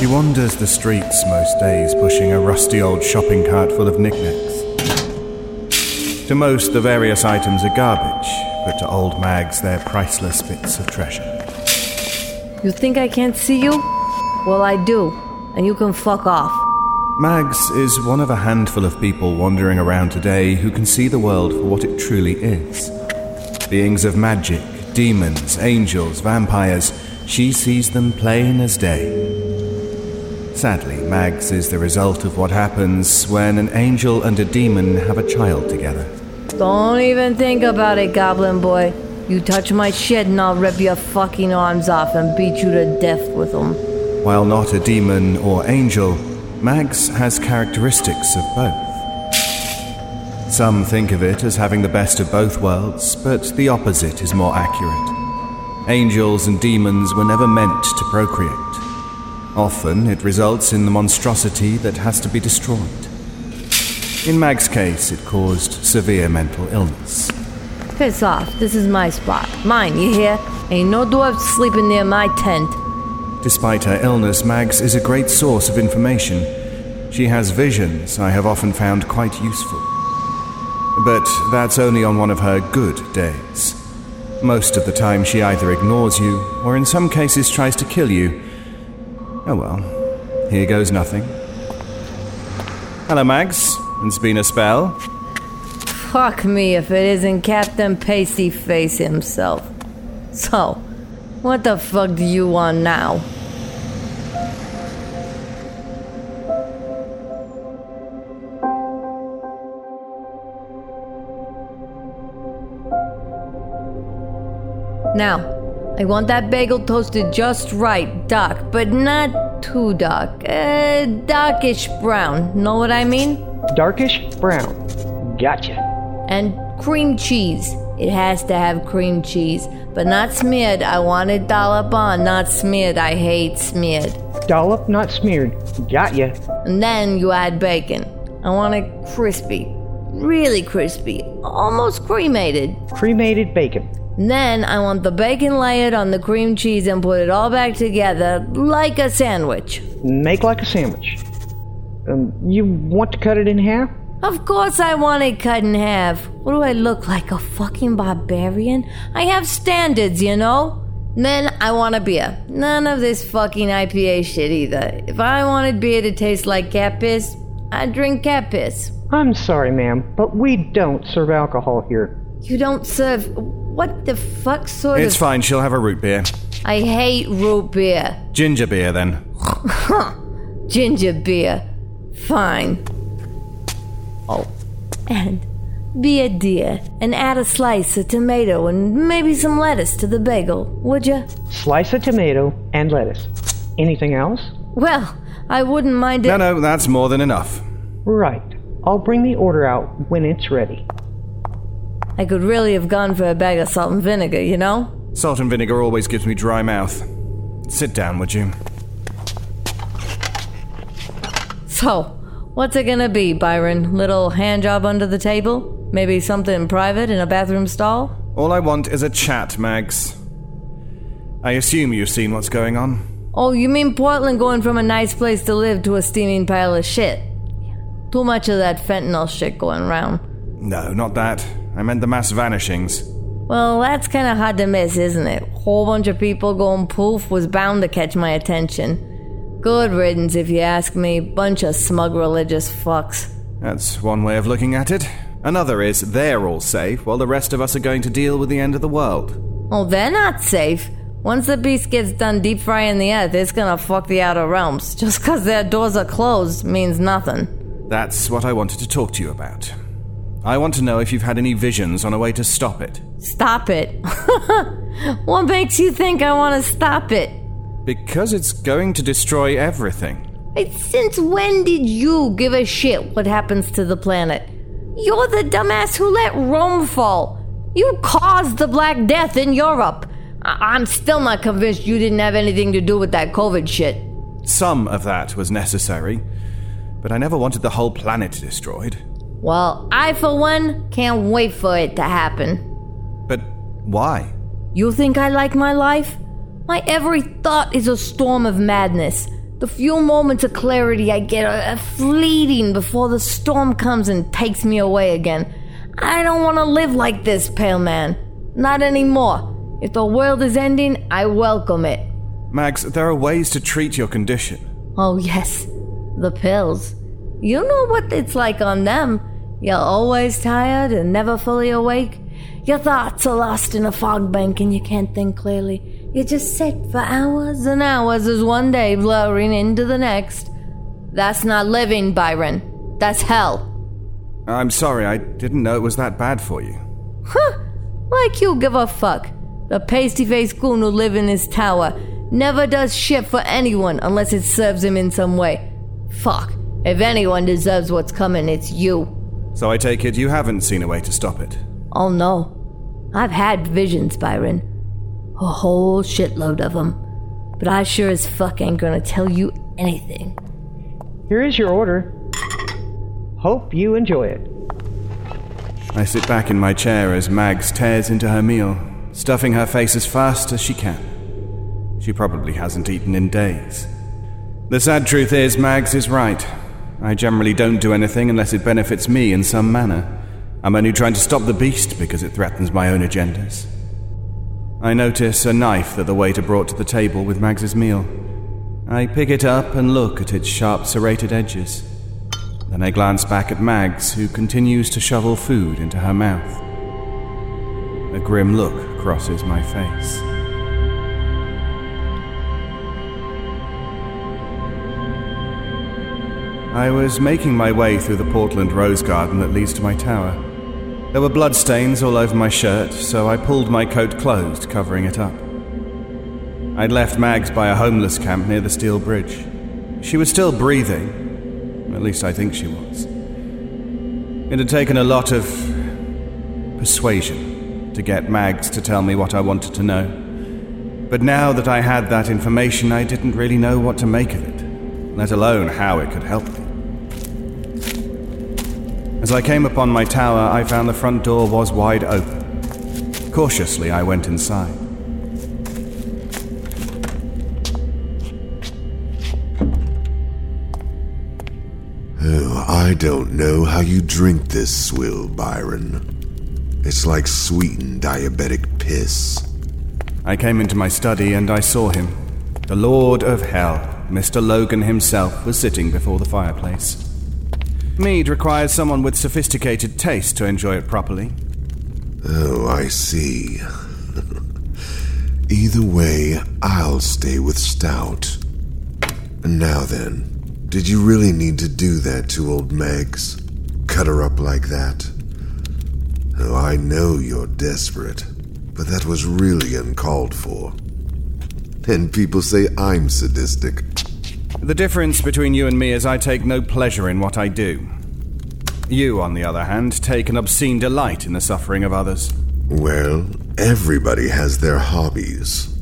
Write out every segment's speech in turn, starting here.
She wanders the streets most days, pushing a rusty old shopping cart full of knickknacks. To most, the various items are garbage, but to old Mags, they're priceless bits of treasure. You think I can't see you? Well, I do, and you can fuck off. Mags is one of a handful of people wandering around today who can see the world for what it truly is. Beings of magic, demons, angels, vampires, she sees them plain as day. Sadly, Mags is the result of what happens when an angel and a demon have a child together. Don't even think about it, Goblin Boy. You touch my shit and I'll rip your fucking arms off and beat you to death with them. While not a demon or angel, Mags has characteristics of both. Some think of it as having the best of both worlds, but the opposite is more accurate. Angels and demons were never meant to procreate. Often it results in the monstrosity that has to be destroyed. In Mag's case, it caused severe mental illness. Piss off. This is my spot. Mine, you hear? Ain't no dwarf sleeping near my tent. Despite her illness, Mags is a great source of information. She has visions I have often found quite useful. But that's only on one of her good days. Most of the time, she either ignores you, or in some cases tries to kill you. Oh well, here goes nothing. Hello, Mags. It's been a spell. Fuck me if it isn't Captain Pasty Face himself. So, what the fuck do you want now? Now, I want that bagel toasted just right, dark, but not too dark. Uh, darkish brown. Know what I mean? Darkish brown. Gotcha. And cream cheese. It has to have cream cheese, but not smeared. I want it dollop on, not smeared. I hate smeared. Dollop, not smeared. Got ya. And then you add bacon. I want it crispy, really crispy, almost cremated. Cremated bacon. Then I want the bacon layered on the cream cheese and put it all back together like a sandwich. Make like a sandwich. Um, you want to cut it in half? Of course I want it cut in half. What do I look like, a fucking barbarian? I have standards, you know? Then I want a beer. None of this fucking IPA shit either. If I wanted beer to taste like cat piss, I'd drink cat piss. I'm sorry, ma'am, but we don't serve alcohol here. You don't serve. What the fuck sort It's of. fine, she'll have a root beer. I hate root beer. Ginger beer, then. Ginger beer. Fine. Oh. And be a dear and add a slice of tomato and maybe some lettuce to the bagel, would you? Slice of tomato and lettuce. Anything else? Well, I wouldn't mind it. No, no, that's more than enough. Right. I'll bring the order out when it's ready. I could really have gone for a bag of salt and vinegar, you know? Salt and vinegar always gives me dry mouth. Sit down, would you? So, what's it gonna be, Byron? Little hand job under the table? Maybe something private in a bathroom stall? All I want is a chat, Mags. I assume you've seen what's going on. Oh, you mean Portland going from a nice place to live to a steaming pile of shit? Too much of that fentanyl shit going around. No, not that. I meant the mass vanishings. Well, that's kind of hard to miss, isn't it? Whole bunch of people going poof was bound to catch my attention. Good riddance, if you ask me. Bunch of smug religious fucks. That's one way of looking at it. Another is they're all safe, while the rest of us are going to deal with the end of the world. Oh, they're not safe. Once the beast gets done deep frying the earth, it's gonna fuck the outer realms. Just 'cause their doors are closed means nothing. That's what I wanted to talk to you about. I want to know if you've had any visions on a way to stop it. Stop it. what makes you think I want to stop it? Because it's going to destroy everything. Hey, Since when did you give a shit what happens to the planet? You're the dumbass who let Rome fall. You caused the Black Death in Europe. I- I'm still not convinced you didn't have anything to do with that COVID shit. Some of that was necessary, but I never wanted the whole planet destroyed. Well, I, for one, can't wait for it to happen. But why? You think I like my life? My every thought is a storm of madness. The few moments of clarity I get are fleeting before the storm comes and takes me away again. I don't want to live like this, Pale Man. Not anymore. If the world is ending, I welcome it. Mags, there are ways to treat your condition. Oh, yes. The pills. You know what it's like on them. You're always tired and never fully awake. Your thoughts are lost in a fog bank and you can't think clearly. You just sit for hours and hours as one day blurring into the next. That's not living, Byron. That's hell. I'm sorry, I didn't know it was that bad for you. Huh? Like you give a fuck. The pasty faced goon who live in his tower never does shit for anyone unless it serves him in some way. Fuck. If anyone deserves what's coming, it's you. So I take it you haven't seen a way to stop it? Oh no. I've had visions, Byron. A whole shitload of them. But I sure as fuck ain't gonna tell you anything. Here is your order. Hope you enjoy it. I sit back in my chair as Mags tears into her meal, stuffing her face as fast as she can. She probably hasn't eaten in days. The sad truth is, Mags is right. I generally don't do anything unless it benefits me in some manner. I'm only trying to stop the beast because it threatens my own agendas. I notice a knife that the waiter brought to the table with Mags's meal. I pick it up and look at its sharp serrated edges. Then I glance back at Mags, who continues to shovel food into her mouth. A grim look crosses my face. I was making my way through the Portland rose garden that leads to my tower. There were bloodstains all over my shirt, so I pulled my coat closed, covering it up. I'd left Mags by a homeless camp near the steel bridge. She was still breathing, at least I think she was. It had taken a lot of persuasion to get Mags to tell me what I wanted to know. But now that I had that information, I didn't really know what to make of it, let alone how it could help me. As I came upon my tower, I found the front door was wide open. Cautiously, I went inside. Oh, I don't know how you drink this swill, Byron. It's like sweetened diabetic piss. I came into my study and I saw him. The Lord of Hell, Mr. Logan himself, was sitting before the fireplace. Mead requires someone with sophisticated taste to enjoy it properly. Oh, I see. Either way, I'll stay with Stout. Now then, did you really need to do that to old Megs? Cut her up like that? Oh, I know you're desperate, but that was really uncalled for. And people say I'm sadistic. The difference between you and me is I take no pleasure in what I do. You, on the other hand, take an obscene delight in the suffering of others. Well, everybody has their hobbies.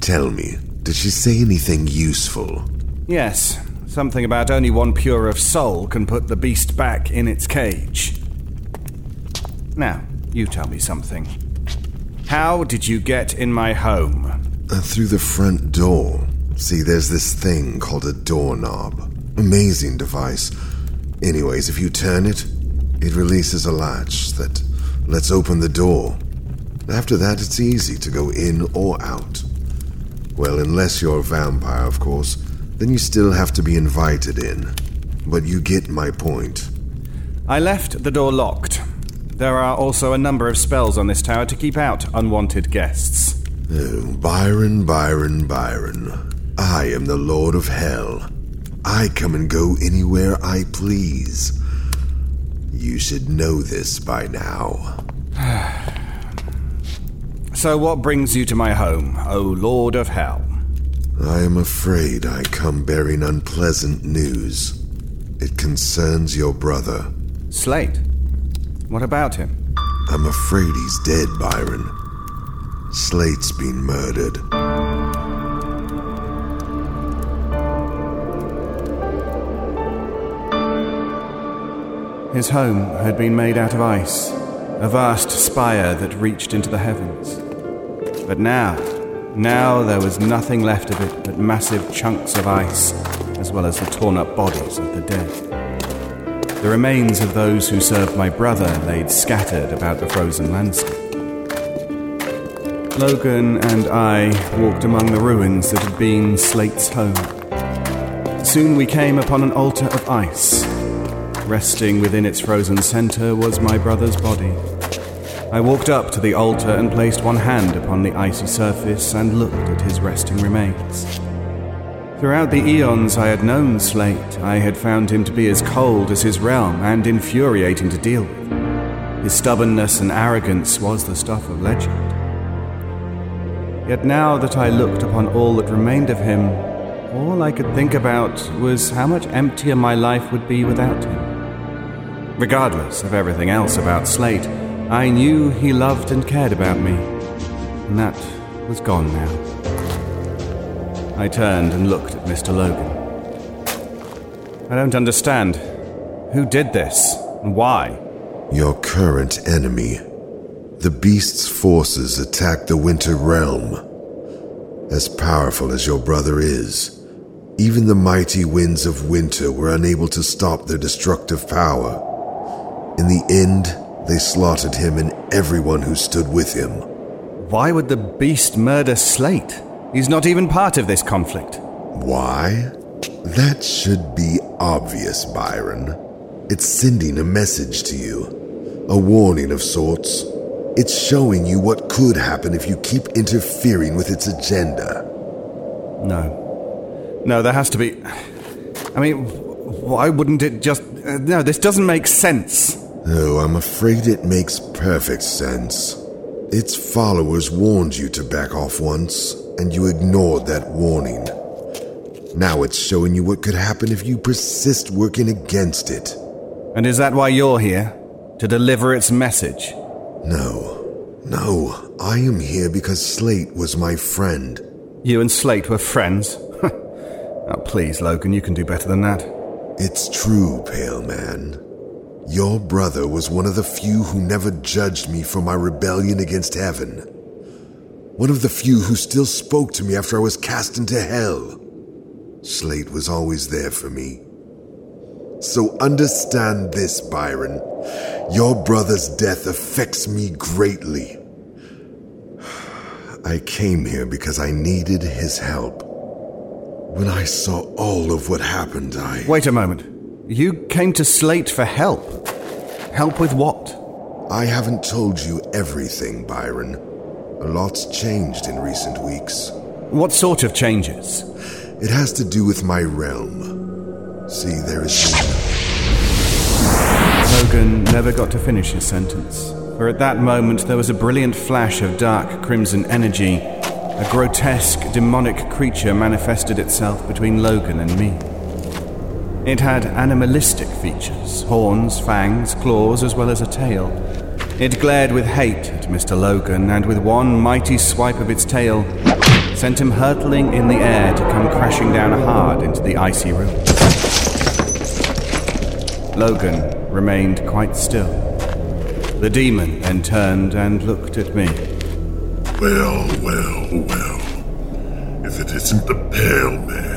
Tell me, did she say anything useful? Yes, something about only one pure of soul can put the beast back in its cage. Now, you tell me something. How did you get in my home? Uh, through the front door. See, there's this thing called a doorknob. Amazing device. Anyways, if you turn it, it releases a latch that lets open the door. After that, it's easy to go in or out. Well, unless you're a vampire, of course, then you still have to be invited in. But you get my point. I left the door locked. There are also a number of spells on this tower to keep out unwanted guests. Oh, Byron, Byron, Byron. I am the Lord of Hell. I come and go anywhere I please. You should know this by now. So, what brings you to my home, O Lord of Hell? I am afraid I come bearing unpleasant news. It concerns your brother. Slate. What about him? I'm afraid he's dead, Byron. Slate's been murdered. His home had been made out of ice, a vast spire that reached into the heavens. But now, now there was nothing left of it but massive chunks of ice as well as the torn up bodies of the dead. The remains of those who served my brother laid scattered about the frozen landscape. Logan and I walked among the ruins that had been Slate's home. Soon we came upon an altar of ice. Resting within its frozen center was my brother's body. I walked up to the altar and placed one hand upon the icy surface and looked at his resting remains. Throughout the eons I had known Slate, I had found him to be as cold as his realm and infuriating to deal with. His stubbornness and arrogance was the stuff of legend. Yet now that I looked upon all that remained of him, all I could think about was how much emptier my life would be without him. Regardless of everything else about Slate, I knew he loved and cared about me, and that was gone now. I turned and looked at Mr. Logan. I don't understand. Who did this, and why? Your current enemy. The beast's forces attacked the Winter Realm. As powerful as your brother is, even the mighty winds of winter were unable to stop their destructive power. In the end, they slaughtered him and everyone who stood with him. Why would the beast murder Slate? He's not even part of this conflict. Why? That should be obvious, Byron. It's sending a message to you, a warning of sorts. It's showing you what could happen if you keep interfering with its agenda. No. No, there has to be. I mean, why wouldn't it just. Uh, no, this doesn't make sense. Oh, I'm afraid it makes perfect sense. Its followers warned you to back off once, and you ignored that warning. Now it's showing you what could happen if you persist working against it. And is that why you're here? To deliver its message? No. No. I am here because Slate was my friend. You and Slate were friends? oh, please, Logan, you can do better than that. It's true, Pale Man. Your brother was one of the few who never judged me for my rebellion against heaven. One of the few who still spoke to me after I was cast into hell. Slate was always there for me. So understand this, Byron. Your brother's death affects me greatly. I came here because I needed his help. When I saw all of what happened, I. Wait a moment. You came to Slate for help. Help with what? I haven't told you everything, Byron. A lot's changed in recent weeks. What sort of changes? It has to do with my realm. See, there is. Logan never got to finish his sentence, for at that moment there was a brilliant flash of dark crimson energy. A grotesque, demonic creature manifested itself between Logan and me. It had animalistic features horns, fangs, claws, as well as a tail. It glared with hate at Mr. Logan, and with one mighty swipe of its tail, sent him hurtling in the air to come crashing down hard into the icy room. Logan remained quite still. The demon then turned and looked at me. Well, well, well. If it isn't the Pale Man,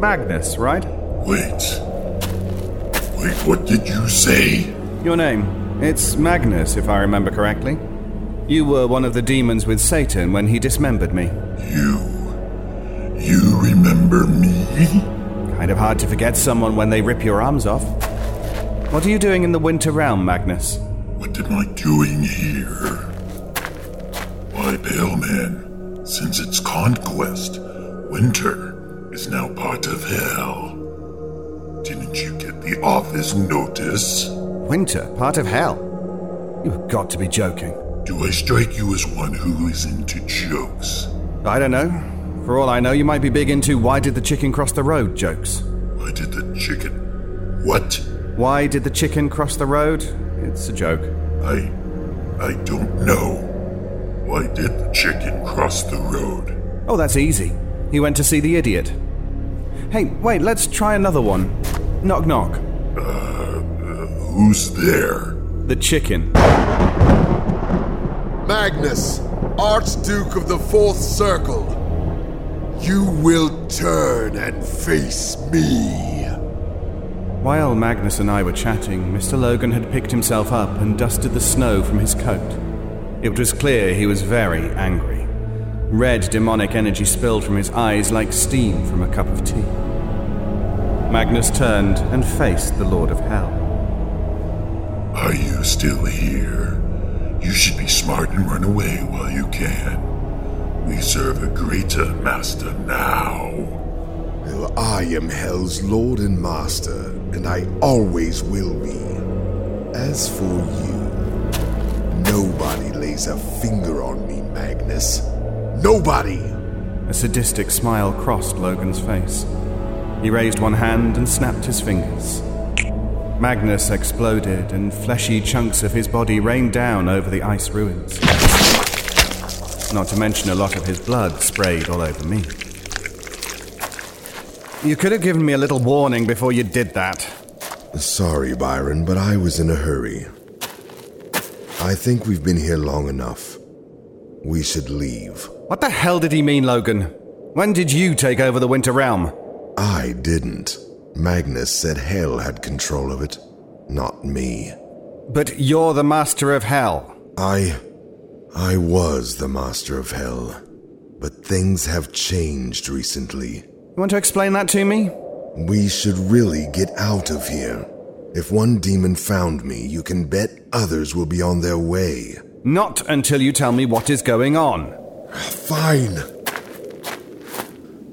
Magnus, right? Wait. Wait, what did you say? Your name. It's Magnus, if I remember correctly. You were one of the demons with Satan when he dismembered me. You. You remember me? Kind of hard to forget someone when they rip your arms off. What are you doing in the Winter Realm, Magnus? What am I doing here? Why, Pale Man, since its conquest, Winter is now part of Hell. Didn't you get the office notice? Winter, part of Hell? You've got to be joking. Do I strike you as one who is into jokes? I don't know. For all I know, you might be big into why did the chicken cross the road jokes. Why did the chicken. What? Why did the chicken cross the road? It's a joke. I. I don't know. Why did the chicken cross the road? Oh, that's easy. He went to see the idiot. Hey, wait, let's try another one. Knock knock. Uh, uh who's there? The chicken. Magnus, Archduke of the Fourth Circle. You will turn and face me. While Magnus and I were chatting, Mr. Logan had picked himself up and dusted the snow from his coat. It was clear he was very angry. Red demonic energy spilled from his eyes like steam from a cup of tea. Magnus turned and faced the Lord of Hell. Are you still here? You should be smart and run away while you can. We serve a greater master now. Well, I am Hell's Lord and Master, and I always will be. As for you, nobody lays a finger on me, Magnus. Nobody! A sadistic smile crossed Logan's face. He raised one hand and snapped his fingers. Magnus exploded, and fleshy chunks of his body rained down over the ice ruins. Not to mention a lot of his blood sprayed all over me. You could have given me a little warning before you did that. Sorry, Byron, but I was in a hurry. I think we've been here long enough. We should leave. What the hell did he mean, Logan? When did you take over the Winter Realm? I didn't. Magnus said Hell had control of it, not me. But you're the Master of Hell. I. I was the Master of Hell. But things have changed recently. You want to explain that to me? We should really get out of here. If one demon found me, you can bet others will be on their way. Not until you tell me what is going on. Fine.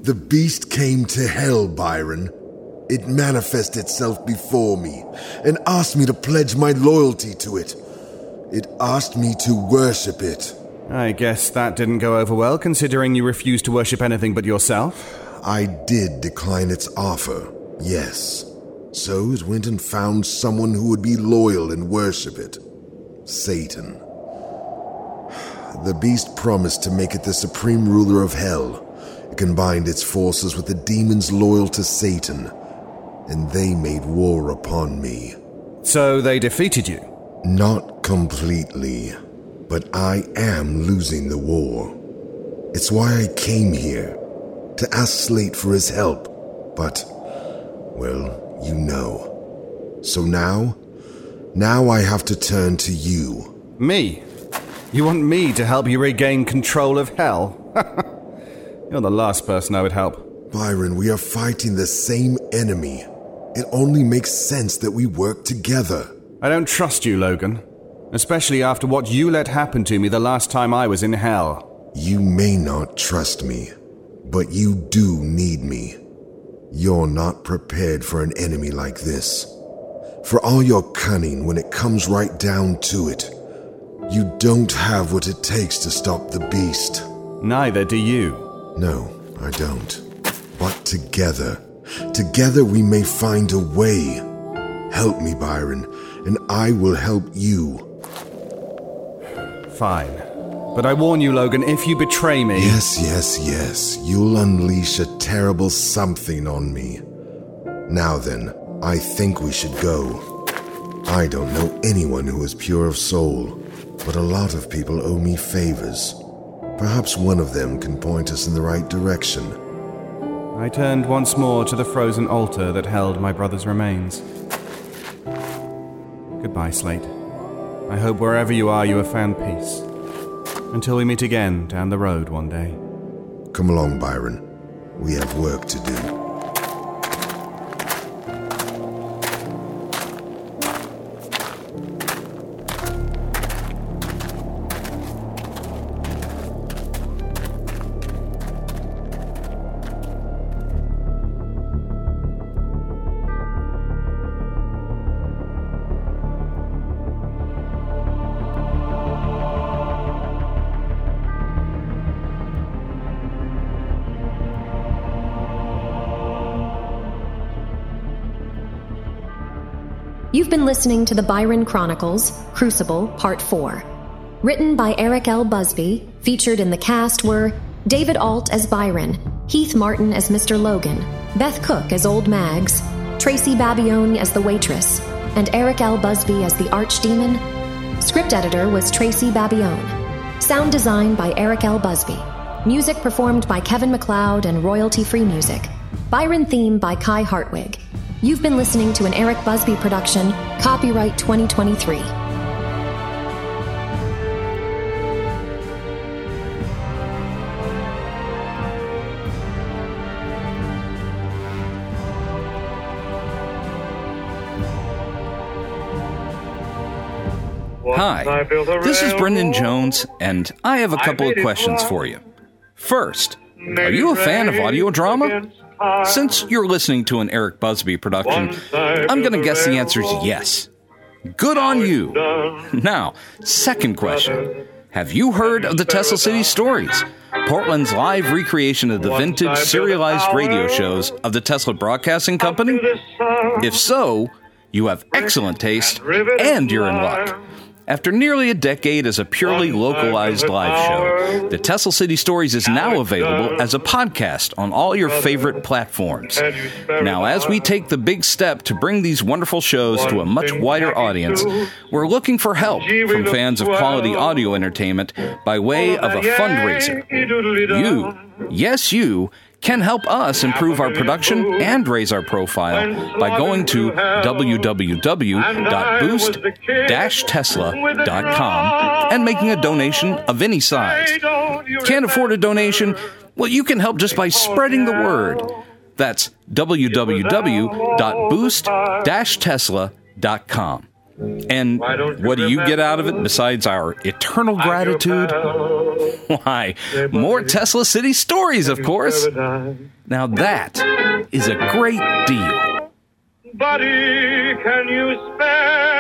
The beast came to hell, Byron. It manifested itself before me and asked me to pledge my loyalty to it. It asked me to worship it. I guess that didn't go over well, considering you refused to worship anything but yourself. I did decline its offer, yes. So it went and found someone who would be loyal and worship it Satan. The beast promised to make it the supreme ruler of hell. It combined its forces with the demons loyal to Satan, and they made war upon me. So they defeated you? Not completely, but I am losing the war. It's why I came here, to ask Slate for his help. But, well, you know. So now, now I have to turn to you. Me? You want me to help you regain control of hell? You're the last person I would help. Byron, we are fighting the same enemy. It only makes sense that we work together. I don't trust you, Logan. Especially after what you let happen to me the last time I was in hell. You may not trust me, but you do need me. You're not prepared for an enemy like this. For all your cunning, when it comes right down to it, you don't have what it takes to stop the beast. Neither do you. No, I don't. But together, together we may find a way. Help me, Byron, and I will help you. Fine. But I warn you, Logan, if you betray me. Yes, yes, yes. You'll unleash a terrible something on me. Now then, I think we should go. I don't know anyone who is pure of soul, but a lot of people owe me favors. Perhaps one of them can point us in the right direction. I turned once more to the frozen altar that held my brother's remains. Goodbye, Slate. I hope wherever you are, you have found peace. Until we meet again down the road one day. Come along, Byron. We have work to do. You've been listening to the Byron Chronicles Crucible Part 4. Written by Eric L. Busby, featured in the cast were David Ault as Byron, Heath Martin as Mr. Logan, Beth Koch as Old Mags, Tracy Babione as the waitress, and Eric L. Busby as the archdemon. Script editor was Tracy Babione. Sound design by Eric L. Busby. Music performed by Kevin MacLeod and royalty free music. Byron theme by Kai Hartwig. You've been listening to an Eric Busby production, copyright 2023. Hi, this is Brendan Jones, and I have a couple of questions for you. First, are you a fan of audio drama? Since you're listening to an Eric Busby production, I'm going to guess the answer is yes. Good on you. Now, second question Have you heard of the Tesla City Stories? Portland's live recreation of the vintage serialized radio shows of the Tesla Broadcasting Company? If so, you have excellent taste and you're in luck. After nearly a decade as a purely localized live show, the Tesla City Stories is now available as a podcast on all your favorite platforms. Now, as we take the big step to bring these wonderful shows to a much wider audience, we're looking for help from fans of quality audio entertainment by way of a fundraiser. You, yes, you, can help us improve our production and raise our profile by going to www.boost-tesla.com and making a donation of any size. Can't afford a donation? Well, you can help just by spreading the word. That's www.boost-tesla.com. And what do you get out of it besides our eternal gratitude? Why, more Tesla City stories, of course. Now that is a great deal. Buddy, can you spare